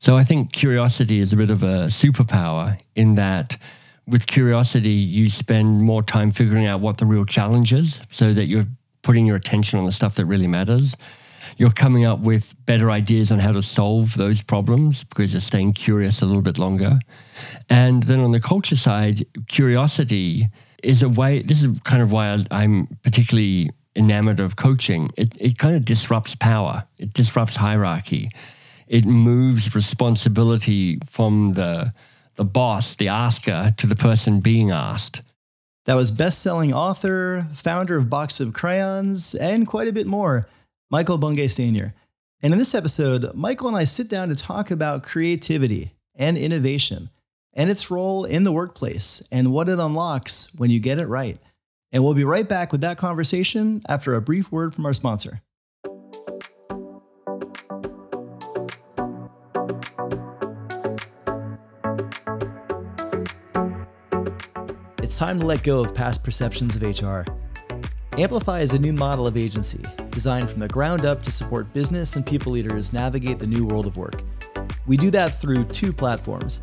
So I think curiosity is a bit of a superpower in that with curiosity, you spend more time figuring out what the real challenge is so that you're putting your attention on the stuff that really matters. You're coming up with better ideas on how to solve those problems because you're staying curious a little bit longer. And then on the culture side, curiosity is a way, this is kind of why I'm particularly enamored of coaching. It, it kind of disrupts power, it disrupts hierarchy, it moves responsibility from the the boss, the asker, to the person being asked. That was best selling author, founder of Box of Crayons, and quite a bit more, Michael Bungay Stanier. And in this episode, Michael and I sit down to talk about creativity and innovation and its role in the workplace and what it unlocks when you get it right. And we'll be right back with that conversation after a brief word from our sponsor. It's time to let go of past perceptions of HR. Amplify is a new model of agency designed from the ground up to support business and people leaders navigate the new world of work. We do that through two platforms.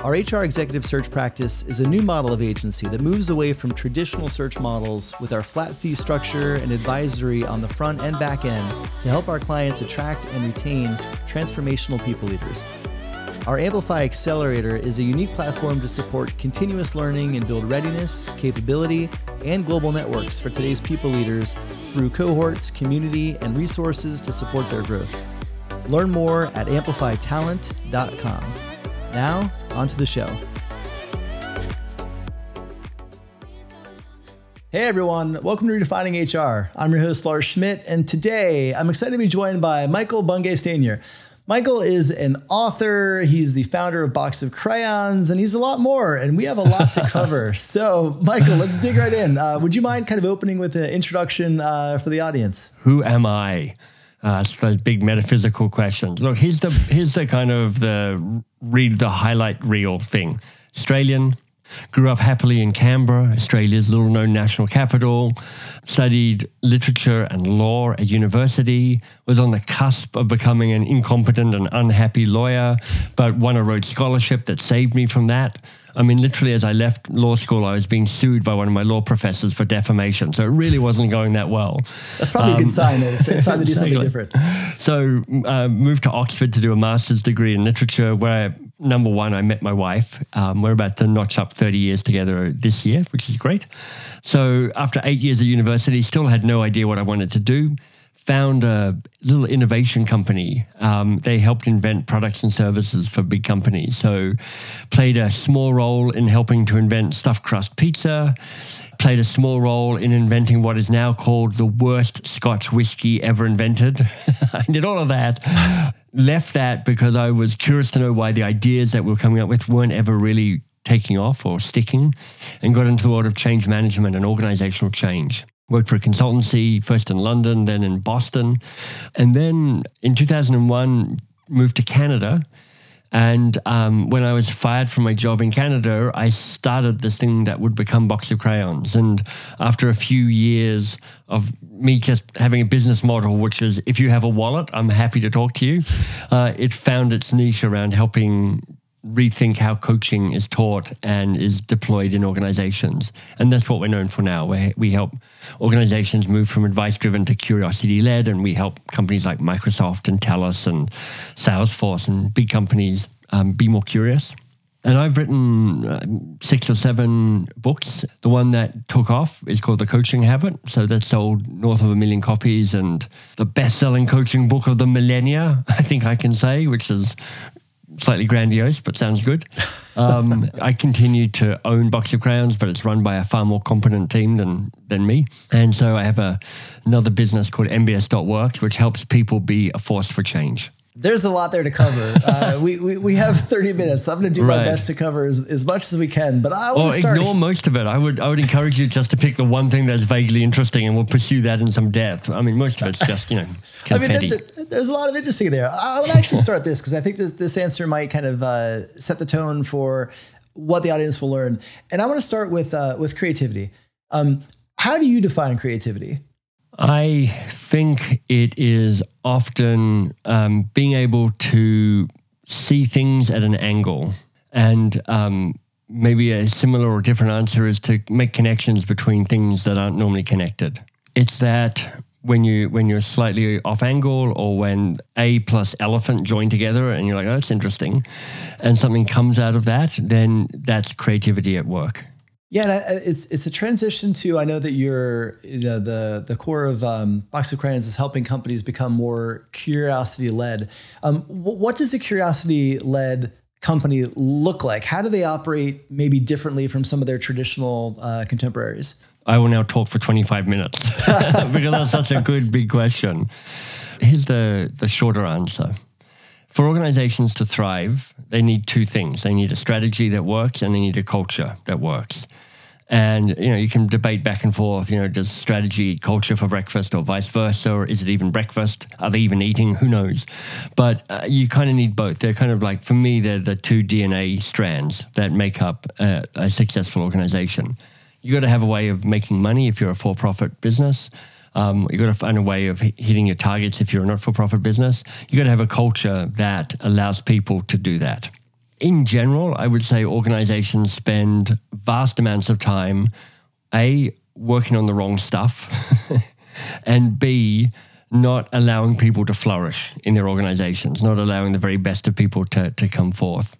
Our HR executive search practice is a new model of agency that moves away from traditional search models with our flat fee structure and advisory on the front and back end to help our clients attract and retain transformational people leaders. Our Amplify Accelerator is a unique platform to support continuous learning and build readiness, capability, and global networks for today's people leaders through cohorts, community, and resources to support their growth. Learn more at amplifytalent.com. Now, on to the show. Hey everyone, welcome to Redefining HR. I'm your host, Lars Schmidt, and today I'm excited to be joined by Michael Bungay Stanier. Michael is an author, he's the founder of Box of Crayons, and he's a lot more, and we have a lot to cover. so, Michael, let's dig right in. Uh, would you mind kind of opening with an introduction uh, for the audience? Who am I? Uh, those big metaphysical questions. Look, here's the here's the kind of the read the highlight reel thing. Australian, Grew up happily in Canberra, Australia's little known national capital. Studied literature and law at university. Was on the cusp of becoming an incompetent and unhappy lawyer, but won a Rhodes Scholarship that saved me from that. I mean, literally, as I left law school, I was being sued by one of my law professors for defamation. So it really wasn't going that well. That's probably um, a good um, sign. It's, it's time to do something different. So uh, moved to Oxford to do a master's degree in literature, where number one, I met my wife. Um, we're about to notch up 30 years together this year, which is great. So after eight years of university, still had no idea what I wanted to do found a little innovation company. Um, they helped invent products and services for big companies. So, played a small role in helping to invent stuffed crust pizza. Played a small role in inventing what is now called the worst Scotch whiskey ever invented. I did all of that. Left that because I was curious to know why the ideas that we were coming up with weren't ever really taking off or sticking, and got into the world of change management and organizational change worked for a consultancy, first in London, then in Boston. And then in 2001, moved to Canada. And um, when I was fired from my job in Canada, I started this thing that would become Box of Crayons. And after a few years of me just having a business model, which is if you have a wallet, I'm happy to talk to you, uh, it found its niche around helping rethink how coaching is taught and is deployed in organizations. And that's what we're known for now. We, we help organizations move from advice driven to curiosity led, and we help companies like Microsoft and TELUS and Salesforce and big companies um, be more curious. And I've written uh, six or seven books. The one that took off is called The Coaching Habit. So that sold north of a million copies and the best selling coaching book of the millennia, I think I can say, which is slightly grandiose, but sounds good. Um, I continue to own Box of Crayons, but it's run by a far more competent team than than me. And so I have a another business called MBS.works, which helps people be a force for change. There's a lot there to cover. Uh, we, we, we have 30 minutes. I'm going to do right. my best to cover as, as much as we can. But I want to start. ignore most of it. I would I would encourage you just to pick the one thing that's vaguely interesting, and we'll pursue that in some depth. I mean, most of it's just you know. Confetti. I mean, there, there's a lot of interesting there. I would actually start this because I think this, this answer might kind of uh, set the tone for what the audience will learn. And I want to start with uh, with creativity. Um, how do you define creativity? I think it is often um, being able to see things at an angle. And um, maybe a similar or different answer is to make connections between things that aren't normally connected. It's that when you when you're slightly off angle or when A plus elephant join together and you're like, oh, that's interesting, and something comes out of that, then that's creativity at work. Yeah, it's it's a transition to. I know that you're the the core of um, Box of Crayons is helping companies become more curiosity led. Um, what does a curiosity led company look like? How do they operate maybe differently from some of their traditional uh, contemporaries? I will now talk for 25 minutes because that's such a good big question. Here's the, the shorter answer. For organizations to thrive, they need two things. They need a strategy that works and they need a culture that works. And you know, you can debate back and forth. You know, does strategy culture for breakfast or vice versa, or is it even breakfast? Are they even eating? Who knows? But uh, you kind of need both. They're kind of like for me, they're the two DNA strands that make up a, a successful organization. You got to have a way of making money if you're a for-profit business. Um, you got to find a way of hitting your targets if you're a not-for-profit business. you've got to have a culture that allows people to do that in general, I would say organizations spend vast amounts of time, A, working on the wrong stuff, and B, not allowing people to flourish in their organizations, not allowing the very best of people to, to come forth.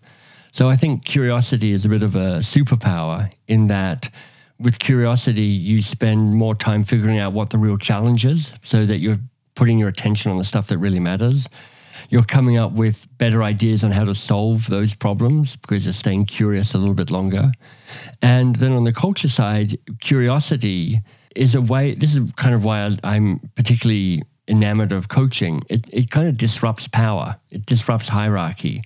So I think curiosity is a bit of a superpower in that with curiosity, you spend more time figuring out what the real challenge is so that you're putting your attention on the stuff that really matters you're coming up with better ideas on how to solve those problems because you're staying curious a little bit longer. And then on the culture side, curiosity is a way, this is kind of why I'm particularly enamored of coaching. It, it kind of disrupts power, it disrupts hierarchy,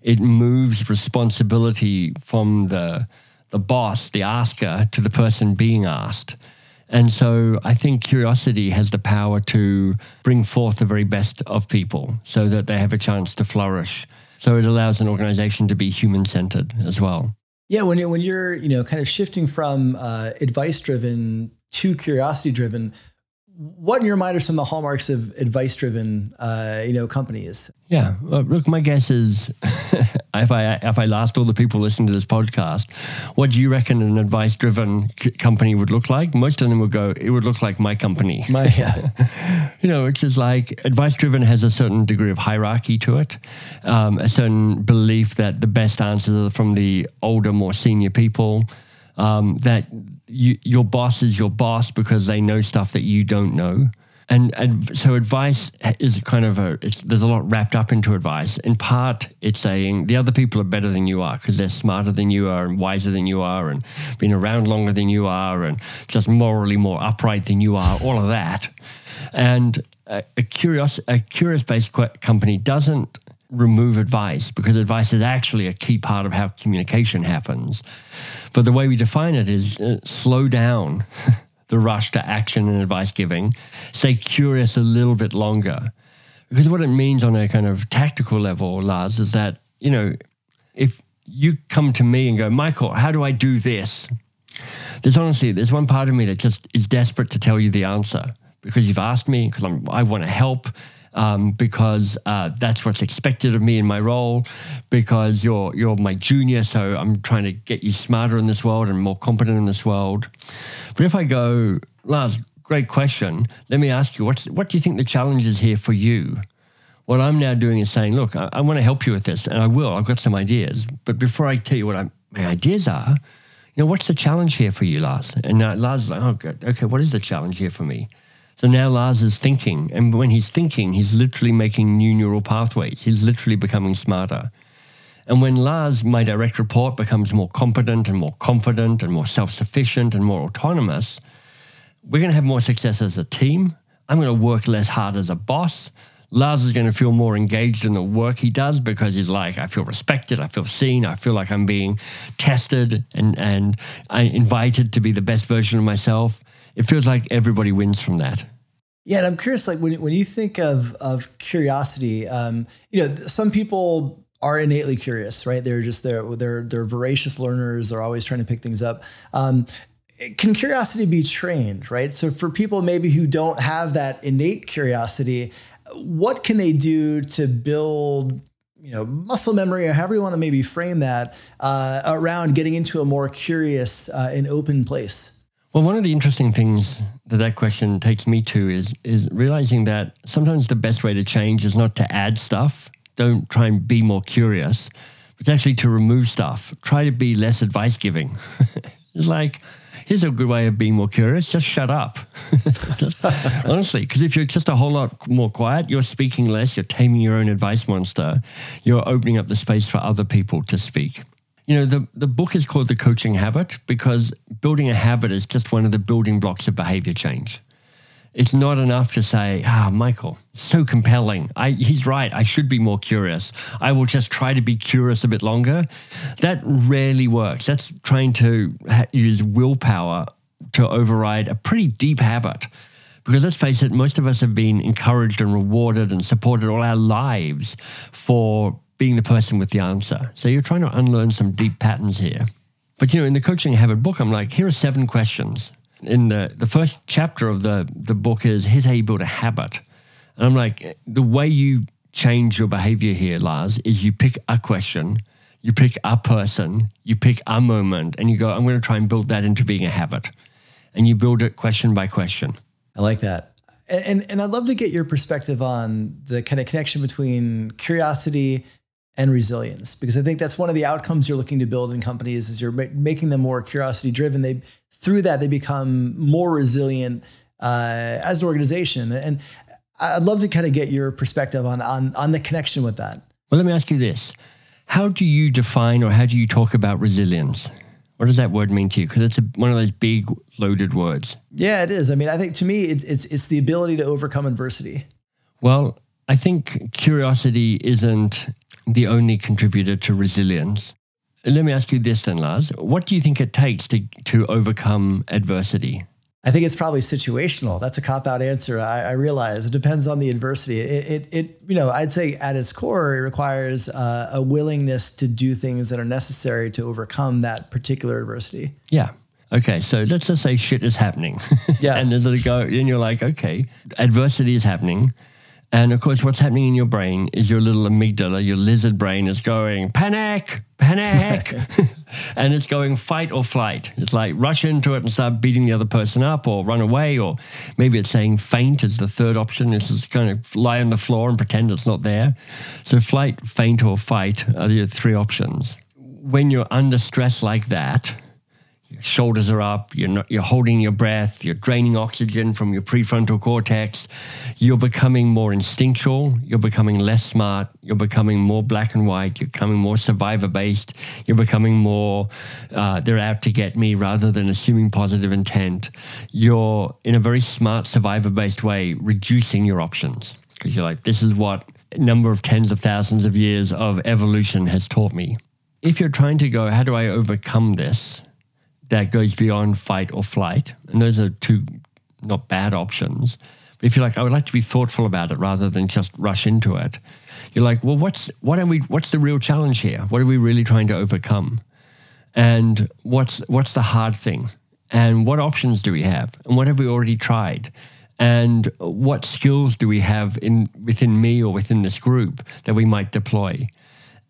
it moves responsibility from the the boss, the asker, to the person being asked. And so I think curiosity has the power to bring forth the very best of people so that they have a chance to flourish. So it allows an organization to be human centered as well. Yeah, when you're, when you're you know kind of shifting from uh, advice driven to curiosity driven, what in your mind are some of the hallmarks of advice driven uh, you know companies? Yeah well, look my guess is if i if i asked all the people listening to this podcast what do you reckon an advice driven c- company would look like? Most of them would go it would look like my company. My yeah. You know which is like advice driven has a certain degree of hierarchy to it um, a certain belief that the best answers are from the older more senior people um, that you, your boss is your boss because they know stuff that you don't know. And, and so advice is kind of a, there's a lot wrapped up into advice. In part, it's saying the other people are better than you are because they're smarter than you are and wiser than you are and been around longer than you are and just morally more upright than you are, all of that. And a, a curious, a curious based company doesn't remove advice because advice is actually a key part of how communication happens. But the way we define it is uh, slow down the rush to action and advice giving, stay curious a little bit longer. Because what it means on a kind of tactical level, Lars, is that, you know, if you come to me and go, Michael, how do I do this? There's honestly, there's one part of me that just is desperate to tell you the answer because you've asked me, because I want to help um, because uh, that's what's expected of me in my role. Because you're you're my junior, so I'm trying to get you smarter in this world and more competent in this world. But if I go, Lars, great question. Let me ask you, what's what do you think the challenge is here for you? What I'm now doing is saying, look, I, I want to help you with this, and I will. I've got some ideas, but before I tell you what I, my ideas are, you know, what's the challenge here for you, Lars? And uh, Lars is like, oh, good. Okay, what is the challenge here for me? So now Lars is thinking. And when he's thinking, he's literally making new neural pathways. He's literally becoming smarter. And when Lars, my direct report, becomes more competent and more confident and more self sufficient and more autonomous, we're going to have more success as a team. I'm going to work less hard as a boss. Lars is going to feel more engaged in the work he does because he's like, I feel respected, I feel seen, I feel like I'm being tested and, and I invited to be the best version of myself. It feels like everybody wins from that. Yeah, and I'm curious, like when when you think of of curiosity, um, you know, some people are innately curious, right? They're just they're they're they're voracious learners. They're always trying to pick things up. Um, can curiosity be trained, right? So for people maybe who don't have that innate curiosity, what can they do to build you know muscle memory or however you want to maybe frame that uh, around getting into a more curious uh, and open place well, one of the interesting things that that question takes me to is is realizing that sometimes the best way to change is not to add stuff. Don't try and be more curious, but actually to remove stuff. Try to be less advice giving. it's like, here's a good way of being more curious. Just shut up. Honestly, because if you're just a whole lot more quiet, you're speaking less. You're taming your own advice monster. You're opening up the space for other people to speak. You know, the, the book is called The Coaching Habit because building a habit is just one of the building blocks of behavior change. It's not enough to say, ah, Michael, so compelling. I, he's right. I should be more curious. I will just try to be curious a bit longer. That rarely works. That's trying to ha- use willpower to override a pretty deep habit. Because let's face it, most of us have been encouraged and rewarded and supported all our lives for being the person with the answer. So you're trying to unlearn some deep patterns here. But you know, in the coaching habit book, I'm like, here are seven questions. In the, the first chapter of the, the book is here's how you build a habit. And I'm like, the way you change your behavior here, Lars, is you pick a question, you pick a person, you pick a moment, and you go, I'm going to try and build that into being a habit. And you build it question by question. I like that. And, and I'd love to get your perspective on the kind of connection between curiosity and resilience because i think that's one of the outcomes you're looking to build in companies is you're ma- making them more curiosity driven they through that they become more resilient uh, as an organization. And i'd love to kind of get your perspective on, on on the connection with that. Well let me ask you this. How do you define or how do you talk about resilience? What does that word mean to you? Because it's a, one of those big loaded words. Yeah it is. I mean i think to me it, it's it's the ability to overcome adversity. Well I think curiosity isn't the only contributor to resilience. Let me ask you this then, Lars. What do you think it takes to, to overcome adversity? I think it's probably situational. That's a cop out answer. I, I, realize it depends on the adversity. It, it, it, you know, I'd say at its core, it requires uh, a willingness to do things that are necessary to overcome that particular adversity. Yeah. Okay. So let's just say shit is happening. Yeah. and there's a go, and you're like, okay, adversity is happening. And of course, what's happening in your brain is your little amygdala, your lizard brain is going, panic, panic. and it's going fight or flight. It's like rush into it and start beating the other person up or run away. Or maybe it's saying faint is the third option. This is kind of lie on the floor and pretend it's not there. So flight, faint, or fight are the three options. When you're under stress like that, your shoulders are up, you're, not, you're holding your breath, you're draining oxygen from your prefrontal cortex, you're becoming more instinctual, you're becoming less smart, you're becoming more black and white, you're becoming more survivor based, you're becoming more, uh, they're out to get me rather than assuming positive intent. You're, in a very smart survivor based way, reducing your options because you're like, this is what number of tens of thousands of years of evolution has taught me. If you're trying to go, how do I overcome this? That goes beyond fight or flight. And those are two not bad options. But if you're like, I would like to be thoughtful about it rather than just rush into it, you're like, well, what's what are we what's the real challenge here? What are we really trying to overcome? And what's what's the hard thing? And what options do we have? And what have we already tried? And what skills do we have in within me or within this group that we might deploy?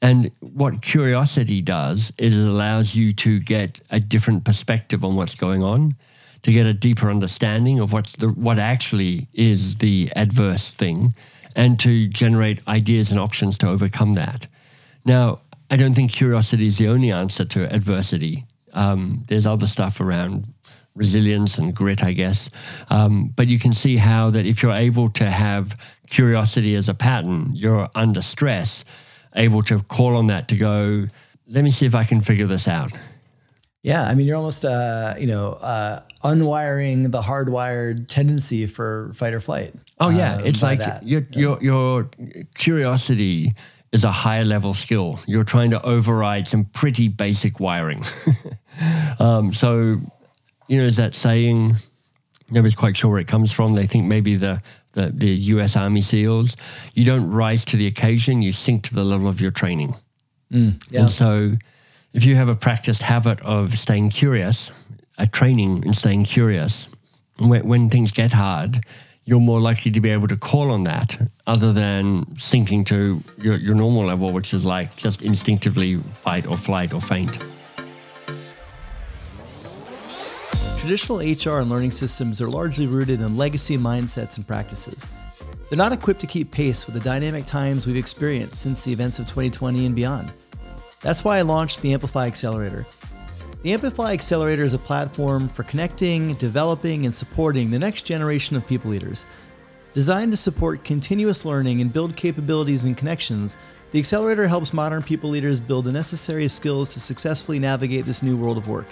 And what curiosity does is it allows you to get a different perspective on what's going on, to get a deeper understanding of what's the what actually is the adverse thing, and to generate ideas and options to overcome that. Now, I don't think curiosity is the only answer to adversity. Um, there's other stuff around resilience and grit, I guess. Um, but you can see how that if you're able to have curiosity as a pattern, you're under stress able to call on that to go, let me see if I can figure this out. Yeah, I mean, you're almost, uh, you know, uh, unwiring the hardwired tendency for fight or flight. Oh yeah, um, it's like your, yeah. your your curiosity is a higher level skill. You're trying to override some pretty basic wiring. um, so, you know, is that saying? Nobody's quite sure where it comes from. They think maybe the the, the US Army SEALs, you don't rise to the occasion, you sink to the level of your training. Mm, yeah. And so if you have a practiced habit of staying curious, a training in staying curious, when, when things get hard, you're more likely to be able to call on that other than sinking to your, your normal level, which is like just instinctively fight or flight or faint. Traditional HR and learning systems are largely rooted in legacy mindsets and practices. They're not equipped to keep pace with the dynamic times we've experienced since the events of 2020 and beyond. That's why I launched the Amplify Accelerator. The Amplify Accelerator is a platform for connecting, developing, and supporting the next generation of people leaders. Designed to support continuous learning and build capabilities and connections, the Accelerator helps modern people leaders build the necessary skills to successfully navigate this new world of work.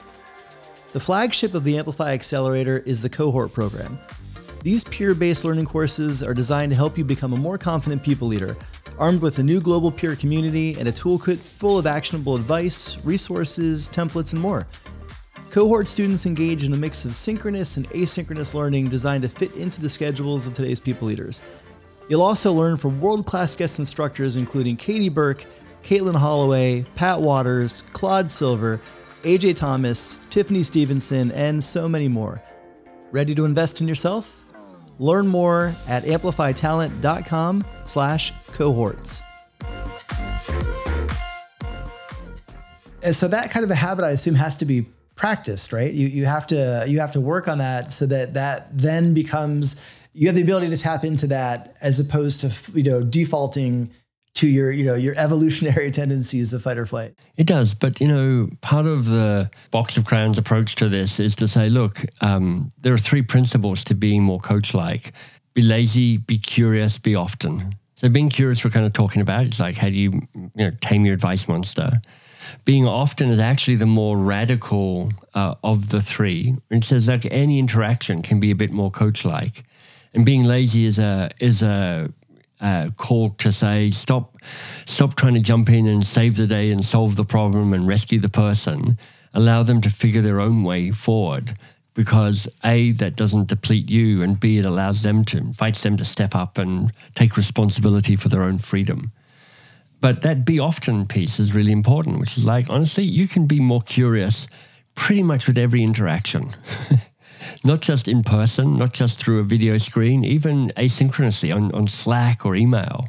The flagship of the Amplify Accelerator is the Cohort Program. These peer based learning courses are designed to help you become a more confident people leader, armed with a new global peer community and a toolkit full of actionable advice, resources, templates, and more. Cohort students engage in a mix of synchronous and asynchronous learning designed to fit into the schedules of today's people leaders. You'll also learn from world class guest instructors including Katie Burke, Katelin Holloway, Pat Wadors, Claude Silver, AJ Thomas, Tiffany Stevenson, and so many more. Ready to invest in yourself? Learn more at amplifytalent.com slash cohorts. And so that kind of a habit, I assume, has to be practiced, right? You, you have to you have to work on that so that that then becomes you have the ability to tap into that as opposed to you know defaulting to your you know your evolutionary tendencies of fight or flight. It does, but you know, part of the box of crayons approach to this is to say, look, um, there are three principles to being more coach-like: be lazy, be curious, be often. So being curious, we're kind of talking about. It's like how do you you know tame your advice monster. Being often is actually the more radical uh, of the three. It says like any interaction can be a bit more coach-like, and being lazy is a is a uh, call to say stop stop trying to jump in and save the day and solve the problem and rescue the person. Allow them to figure their own way forward. Because a that doesn't deplete you and b it allows them to invites them to step up and take responsibility for their own freedom. But that be often piece is really important which is like honestly you can be more curious pretty much with every interaction not just in person, not just through a video screen, even asynchronously on, on Slack or email.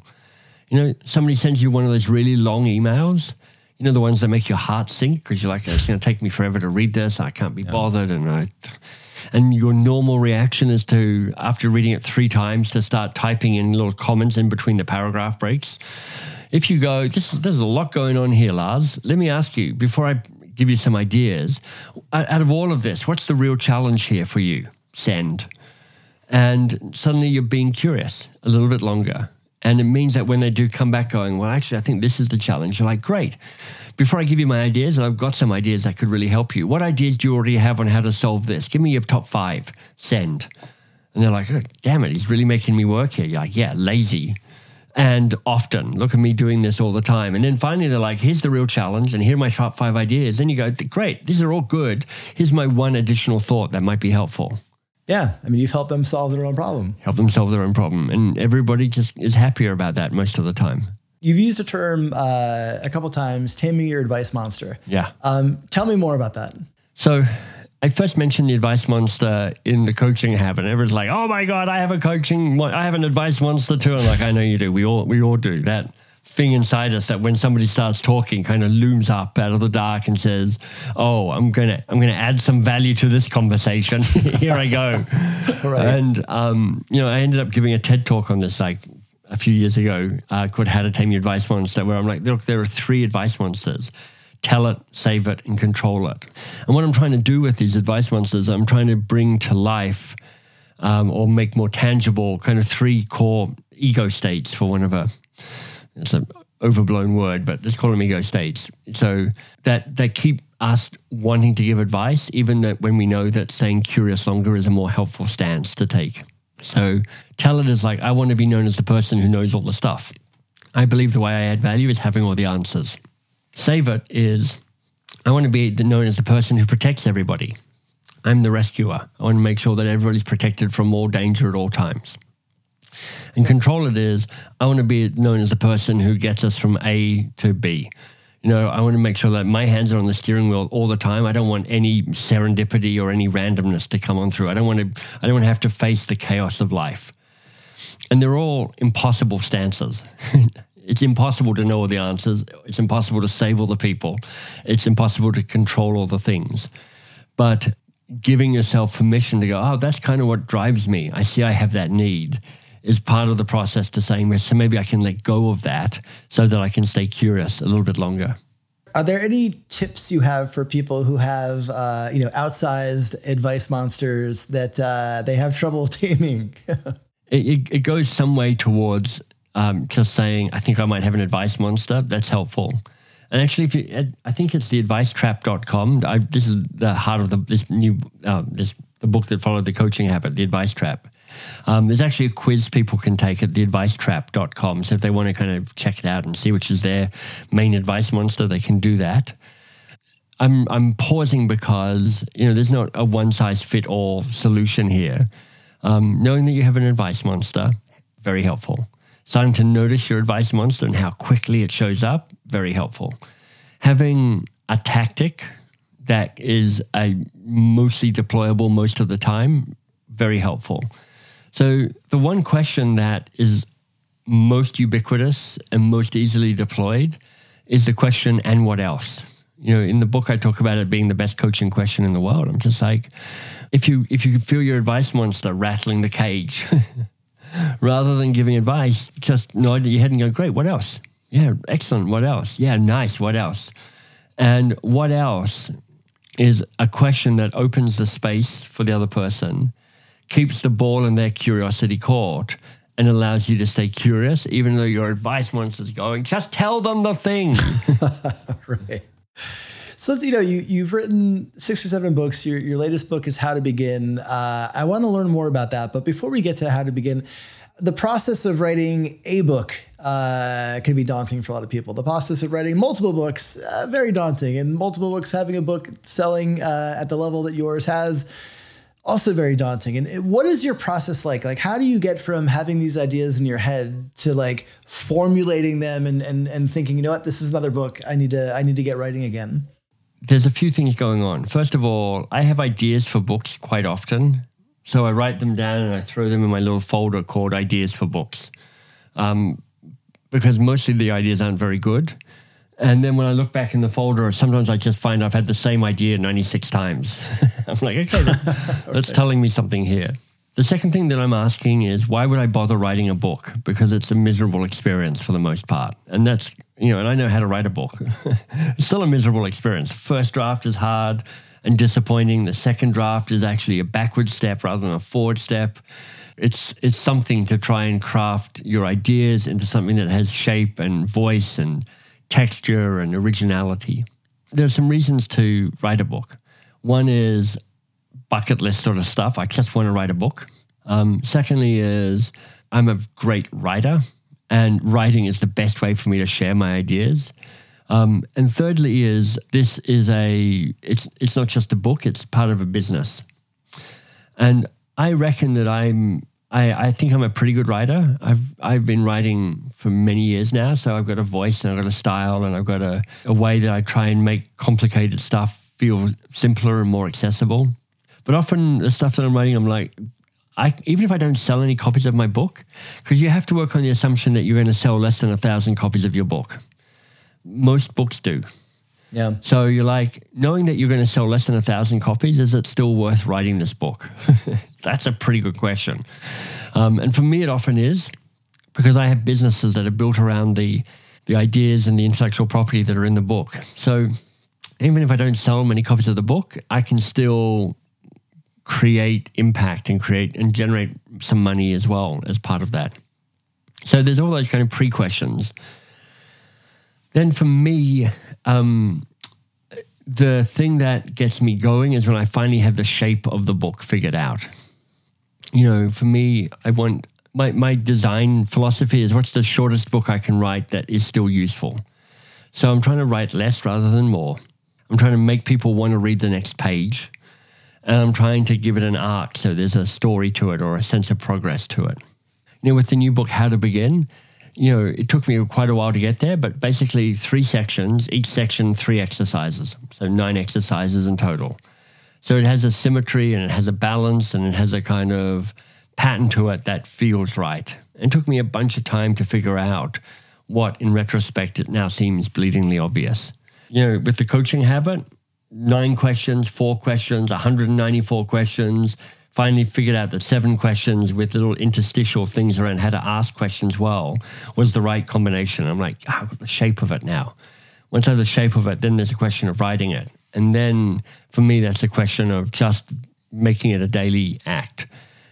You know, somebody sends you one of those really long emails, you know, the ones that make your heart sink because you're like, it's going to take me forever to read this. I can't be yeah. bothered. And I, and your normal reaction is to, after reading it three times, to start typing in little comments in between the paragraph breaks. If you go, this, there's a lot going on here, Lars. Let me ask you before I give you some ideas. Out of all of this, what's the real challenge here for you? Send. And suddenly you're being curious a little bit longer. And it means that when they do come back going, well, actually, I think this is the challenge, you're like, great. Before I give you my ideas, and I've got some ideas that could really help you, what ideas do you already have on how to solve this? Give me your top five. Send. And they're like, oh, damn it, he's really making me work here. You're like, yeah, lazy and often. Look at me doing this all the time. And then finally, they're like, here's the real challenge, and here are my top five ideas. Then you go, great, these are all good. Here's my one additional thought that might be helpful. Yeah. I mean, you've helped them solve their own problem. Help them solve their own problem. And everybody just is happier about that most of the time. You've used a term uh, a couple times, taming your advice monster. Yeah. Um, tell me more about that. So, I first mentioned the advice monster in the coaching habit. Everyone's like, "Oh my god, I have a coaching, I have an advice monster too." I'm like, "I know you do. We all, we all do that." Thing inside us that when somebody starts talking, kind of looms up out of the dark and says, "Oh, I'm gonna, I'm gonna add some value to this conversation." Here I go. right. And um, you know, I ended up giving a TED talk on this like a few years ago uh, called "How to Tame Your Advice Monster," where I'm like, "Look, there are three advice monsters." Tell it, save it, and control it. And what I'm trying to do with these advice monsters, I'm trying to bring to life um, or make more tangible kind of three core ego states for one of a, it's an overblown word, but let's call them ego states. So that, that keep us wanting to give advice, even that when we know that staying curious longer is a more helpful stance to take. So tell it is like, I want to be known as the person who knows all the stuff. I believe the way I add value is having all the answers. Save it is I want to be known as the person who protects everybody. I'm the rescuer. I want to make sure that everybody's protected from all danger at all times. And control it is I want to be known as the person who gets us from A to B. You know, I want to make sure that my hands are on the steering wheel all the time. I don't want any serendipity or any randomness to come on through. I don't want to. I don't want to have to face the chaos of life. And they're all impossible stances. it's impossible to know all the answers. It's impossible to save all the people. It's impossible to control all the things. But giving yourself permission to go, oh, that's kind of what drives me. I see I have that need is part of the process to saying, well, so maybe I can let go of that so that I can stay curious a little bit longer. Are there any tips you have for people who have, uh, you know, outsized advice monsters that uh, they have trouble taming? it, it, goes some way towards um, just saying, I think I might have an advice monster. That's helpful. And actually, if you, I think it's the advicetrap.com. I, this is the heart of the, this new, uh, this, the book that followed the coaching habit, the advice trap. Um, there's actually a quiz people can take at theadvicetrap.com. So if they want to kind of check it out and see which is their main advice monster, they can do that. I'm, I'm pausing because, you know, there's not a one size fit all solution here. Um, knowing that you have an advice monster, very helpful. Starting to notice your advice monster and how quickly it shows up, very helpful. Having a tactic that is a mostly deployable most of the time, very helpful. So the one question that is most ubiquitous and most easily deployed is the question, and what else? You know, in the book I talk about it being the best coaching question in the world. I'm just like, if you if you feel your advice monster rattling the cage, rather than giving advice, just nod your head and go, great, what else? Yeah, excellent. What else? Yeah, nice. What else? And what else is a question that opens the space for the other person keeps the ball in their curiosity court and allows you to stay curious, even though your advice monster's going, just tell them the thing. right. So you know you you've written six or seven books. Your your latest book is How to Begin. Uh, I want to learn more about that, but before we get to How to Begin, the process of writing a book uh, can be daunting for a lot of people. The process of writing multiple books uh, very daunting, and multiple books having a book selling uh, at the level that yours has also very daunting. And what is your process like? Like, how do you get from having these ideas in your head to like formulating them and and and thinking, you know what, this is another book. I need to I need to get writing again. There's a few things going on. First of all, I have ideas for books quite often. So I write them down and I throw them in my little folder called Ideas for Books. Um, because mostly the ideas aren't very good. And then when I look back in the folder, sometimes I just find I've had the same idea 96 times. I'm like, okay, that, that's telling me something here. The second thing that I'm asking is why would I bother writing a book? Because it's a miserable experience for the most part. And that's, you know, and I know how to write a book. it's still a miserable experience. First draft is hard and disappointing. The second draft is actually a backward step rather than a forward step. It's it's something to try and craft your ideas into something that has shape and voice and texture and originality. There's some reasons to write a book. One is bucket list sort of stuff. I just want to write a book. Um, secondly, is I'm a great writer, and writing is the best way for me to share my ideas. Um, and thirdly, is this is a it's it's not just a book; it's part of a business. And I reckon that I'm I, I think I'm a pretty good writer. I've I've been writing for many years now, so I've got a voice and I've got a style and I've got a, a way that I try and make complicated stuff feel simpler and more accessible. But often the stuff that I'm writing, I'm like, I, even if I don't sell any copies of my book, because you have to work on the assumption that you're going to sell less than a thousand copies of your book. Most books do. Yeah. So you're like, knowing that you're going to sell less than a thousand copies, is it still worth writing this book? That's a pretty good question. Um, and for me, it often is because I have businesses that are built around the the ideas and the intellectual property that are in the book. So even if I don't sell many copies of the book, I can still create impact and create and generate some money as well as part of that. So there's all those kind of pre questions. Then for me, um, the thing that gets me going is when I finally have the shape of the book figured out. You know, for me, I want my, my design philosophy is what's the shortest book I can write that is still useful. So I'm trying to write less rather than more. I'm trying to make people want to read the next page. And I'm trying to give it an arc so there's a story to it or a sense of progress to it. You know, with the new book, How to Begin, you know, it took me quite a while to get there, but basically three sections, each section, three exercises. So nine exercises in total. So it has a symmetry and it has a balance and it has a kind of pattern to it that feels right. It took me a bunch of time to figure out what, in retrospect, it now seems bleedingly obvious. You know, with the coaching habit, nine questions, four questions, 194 questions. Finally, figured out that seven questions with little interstitial things around how to ask questions well was the right combination. I'm like, oh, I've got the shape of it now. Once I have the shape of it, then there's a question of writing it. And then for me, that's a question of just making it a daily act.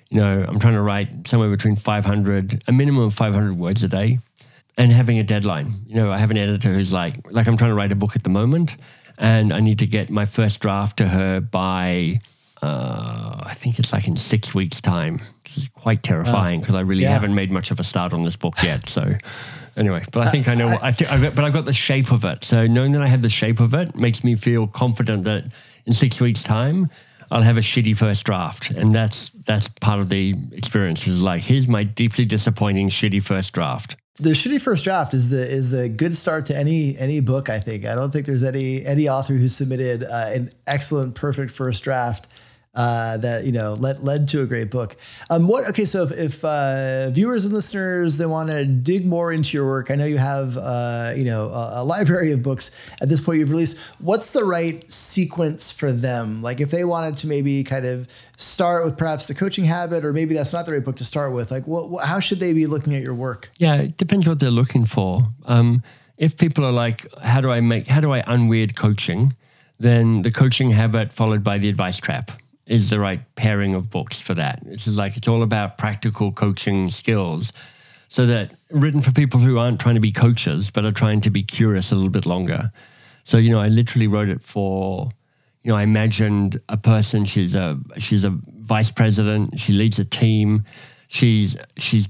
You know, I'm trying to write somewhere between 500, a minimum of 500 words a day, and having a deadline. You know, I have an editor who's like, like I'm trying to write a book at the moment, and I need to get my first draft to her by, uh, I think it's like in six weeks' time. It's quite terrifying because I really yeah. haven't made much of a start on this book yet. So anyway, but I think uh, I know. I, I th- I, but I've got the shape of it. So knowing that I have the shape of it makes me feel confident that in six weeks' time I'll have a shitty first draft, and that's that's part of the experience. Is like here's my deeply disappointing shitty first draft. The shitty first draft is the is the good start to any any book. I think I don't think there's any any author who submitted uh, an excellent perfect first draft uh, that you know led led to a great book. Um, what okay? So if, if uh, viewers and listeners they want to dig more into your work, I know you have uh, you know a, a, library of books at this point you've released. What's the right sequence for them? Like if they wanted to maybe kind of start with perhaps the coaching habit, or maybe that's not the right book to start with. Like what, what how should they be looking at your work? Yeah, it depends what they're looking for. Um, if people are like, how do I make how do I unweird coaching? Then the coaching habit followed by the advice trap is the right pairing of books for that. It's like it's all about practical coaching skills. So that written for people who aren't trying to be coaches but are trying to be curious a little bit longer. So, you know, I literally wrote it for, you know, I imagined a person, she's a she's a vice president, she leads a team, she's she's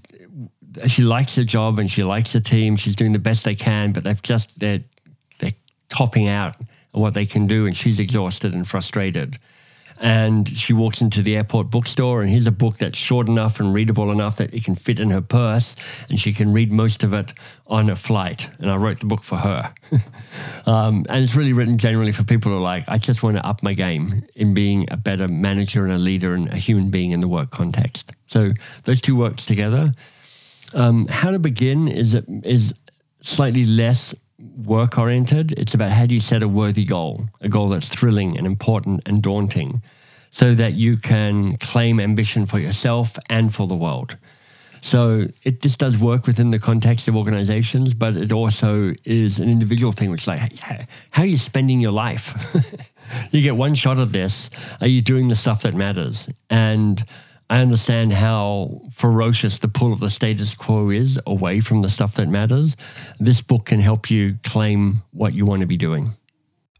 she likes her job and she likes the team, she's doing the best they can, but they've just they're they're topping out what they can do and she's exhausted and frustrated and she walks into the airport bookstore and here's a book that's short enough and readable enough that it can fit in her purse and she can read most of it on a flight. And i wrote the book for her. Um, and it's really written generally for people who are like i just want to up my game in being a better manager and a leader and a human being in the work context. So those two works together. Um, how to begin is is slightly less work oriented. It's about how do you set a worthy goal, a goal that's thrilling and important and daunting, so that you can claim ambition for yourself and for the world. So it this does work within the context of organizations, but it also is an individual thing, which like how are you spending your life? you get one shot of this. Are you doing the stuff that matters? And I understand how ferocious the pull of the status quo is away from the stuff that matters. This book can help you claim what you want to be doing.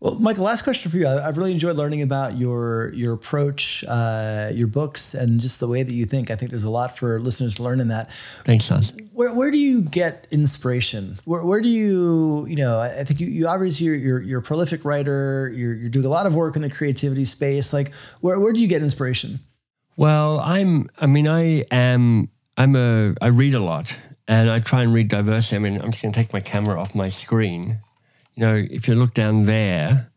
Well, Michael, last question for you. I've really enjoyed learning about your your approach, uh, your books, and just the way that you think. I think there's a lot for listeners to learn in that. Thanks, Lars. Where, where do you get inspiration? Where, where do you, you know, I think you, you obviously you're, you're, you're a prolific writer. You're, you're doing a lot of work in the creativity space. Like, where, where do you get inspiration? Well, I'm. I mean, I am. I'm a. I read a lot, and I try and read diversity. I mean, I'm just going to take my camera off my screen. You know, if you look down there,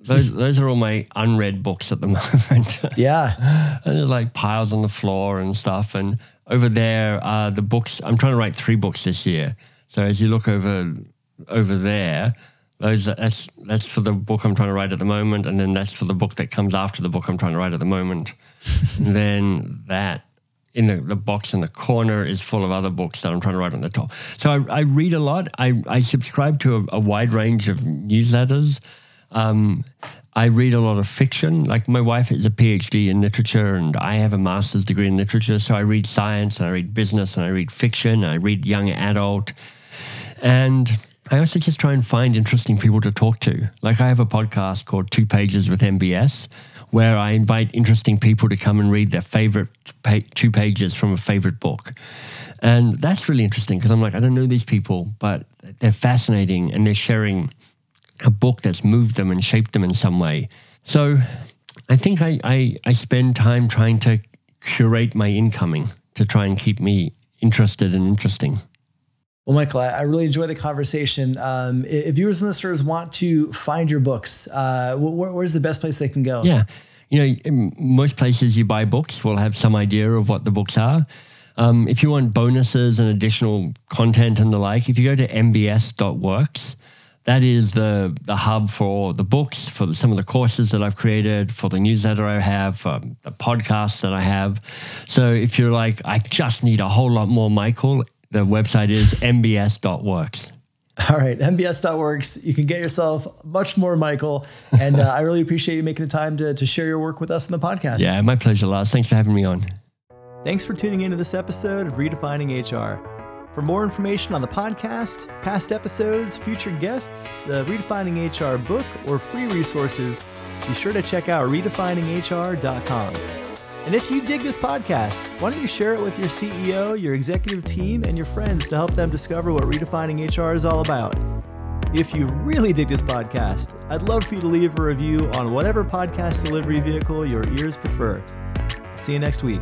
those those are all my unread books at the moment. Yeah, and there's like piles on the floor and stuff. And over there are the books. I'm trying to write three books this year. So as you look over over there, those that's that's for the book I'm trying to write at the moment, and then that's for the book that comes after the book I'm trying to write at the moment then that in the, the box in the corner is full of other books that I'm trying to write on the top. So I, I read a lot. I, I subscribe to a, a wide range of newsletters. Um, I read a lot of fiction. Like my wife is a PhD in literature, and I have a master's degree in literature. So I read science, and I read business, and I read fiction. I read young adult, and I also just try and find interesting people to talk to. Like I have a podcast called Two Pages with MBS, where I invite interesting people to come and read their favorite pa- two pages from a favorite book. And that's really interesting because I'm like, I don't know these people, but they're fascinating and they're sharing a book that's moved them and shaped them in some way. So I think I, I, I spend time trying to curate my incoming to try and keep me interested and interesting. Well, Michael, I really enjoy the conversation. Um, if viewers and listeners want to find your books, uh, where, where's the best place they can go? Yeah. You know, most places you buy books will have some idea of what the books are. Um, if you want bonuses and additional content and the like, if you go to mbs.works, that is the the hub for the books, for the, some of the courses that I've created, for the newsletter I have, for the podcast that I have. So if you're like, I just need a whole lot more Michael, the website is mbs.works. All right, mbs.works. You can get yourself much more, Michael. And uh, I really appreciate you making the time to, to share your work with us in the podcast. Yeah, my pleasure, Lars. Thanks for having me on. Thanks for tuning into this episode of Redefining HR. For more information on the podcast, past episodes, future guests, the Redefining HR book, or free resources, be sure to check out redefininghr.com. And if you dig this podcast, why don't you share it with your CEO, your executive team, and your friends to help them discover what redefining HR is all about? If you really dig this podcast, I'd love for you to leave a review on whatever podcast delivery vehicle your ears prefer. See you next week.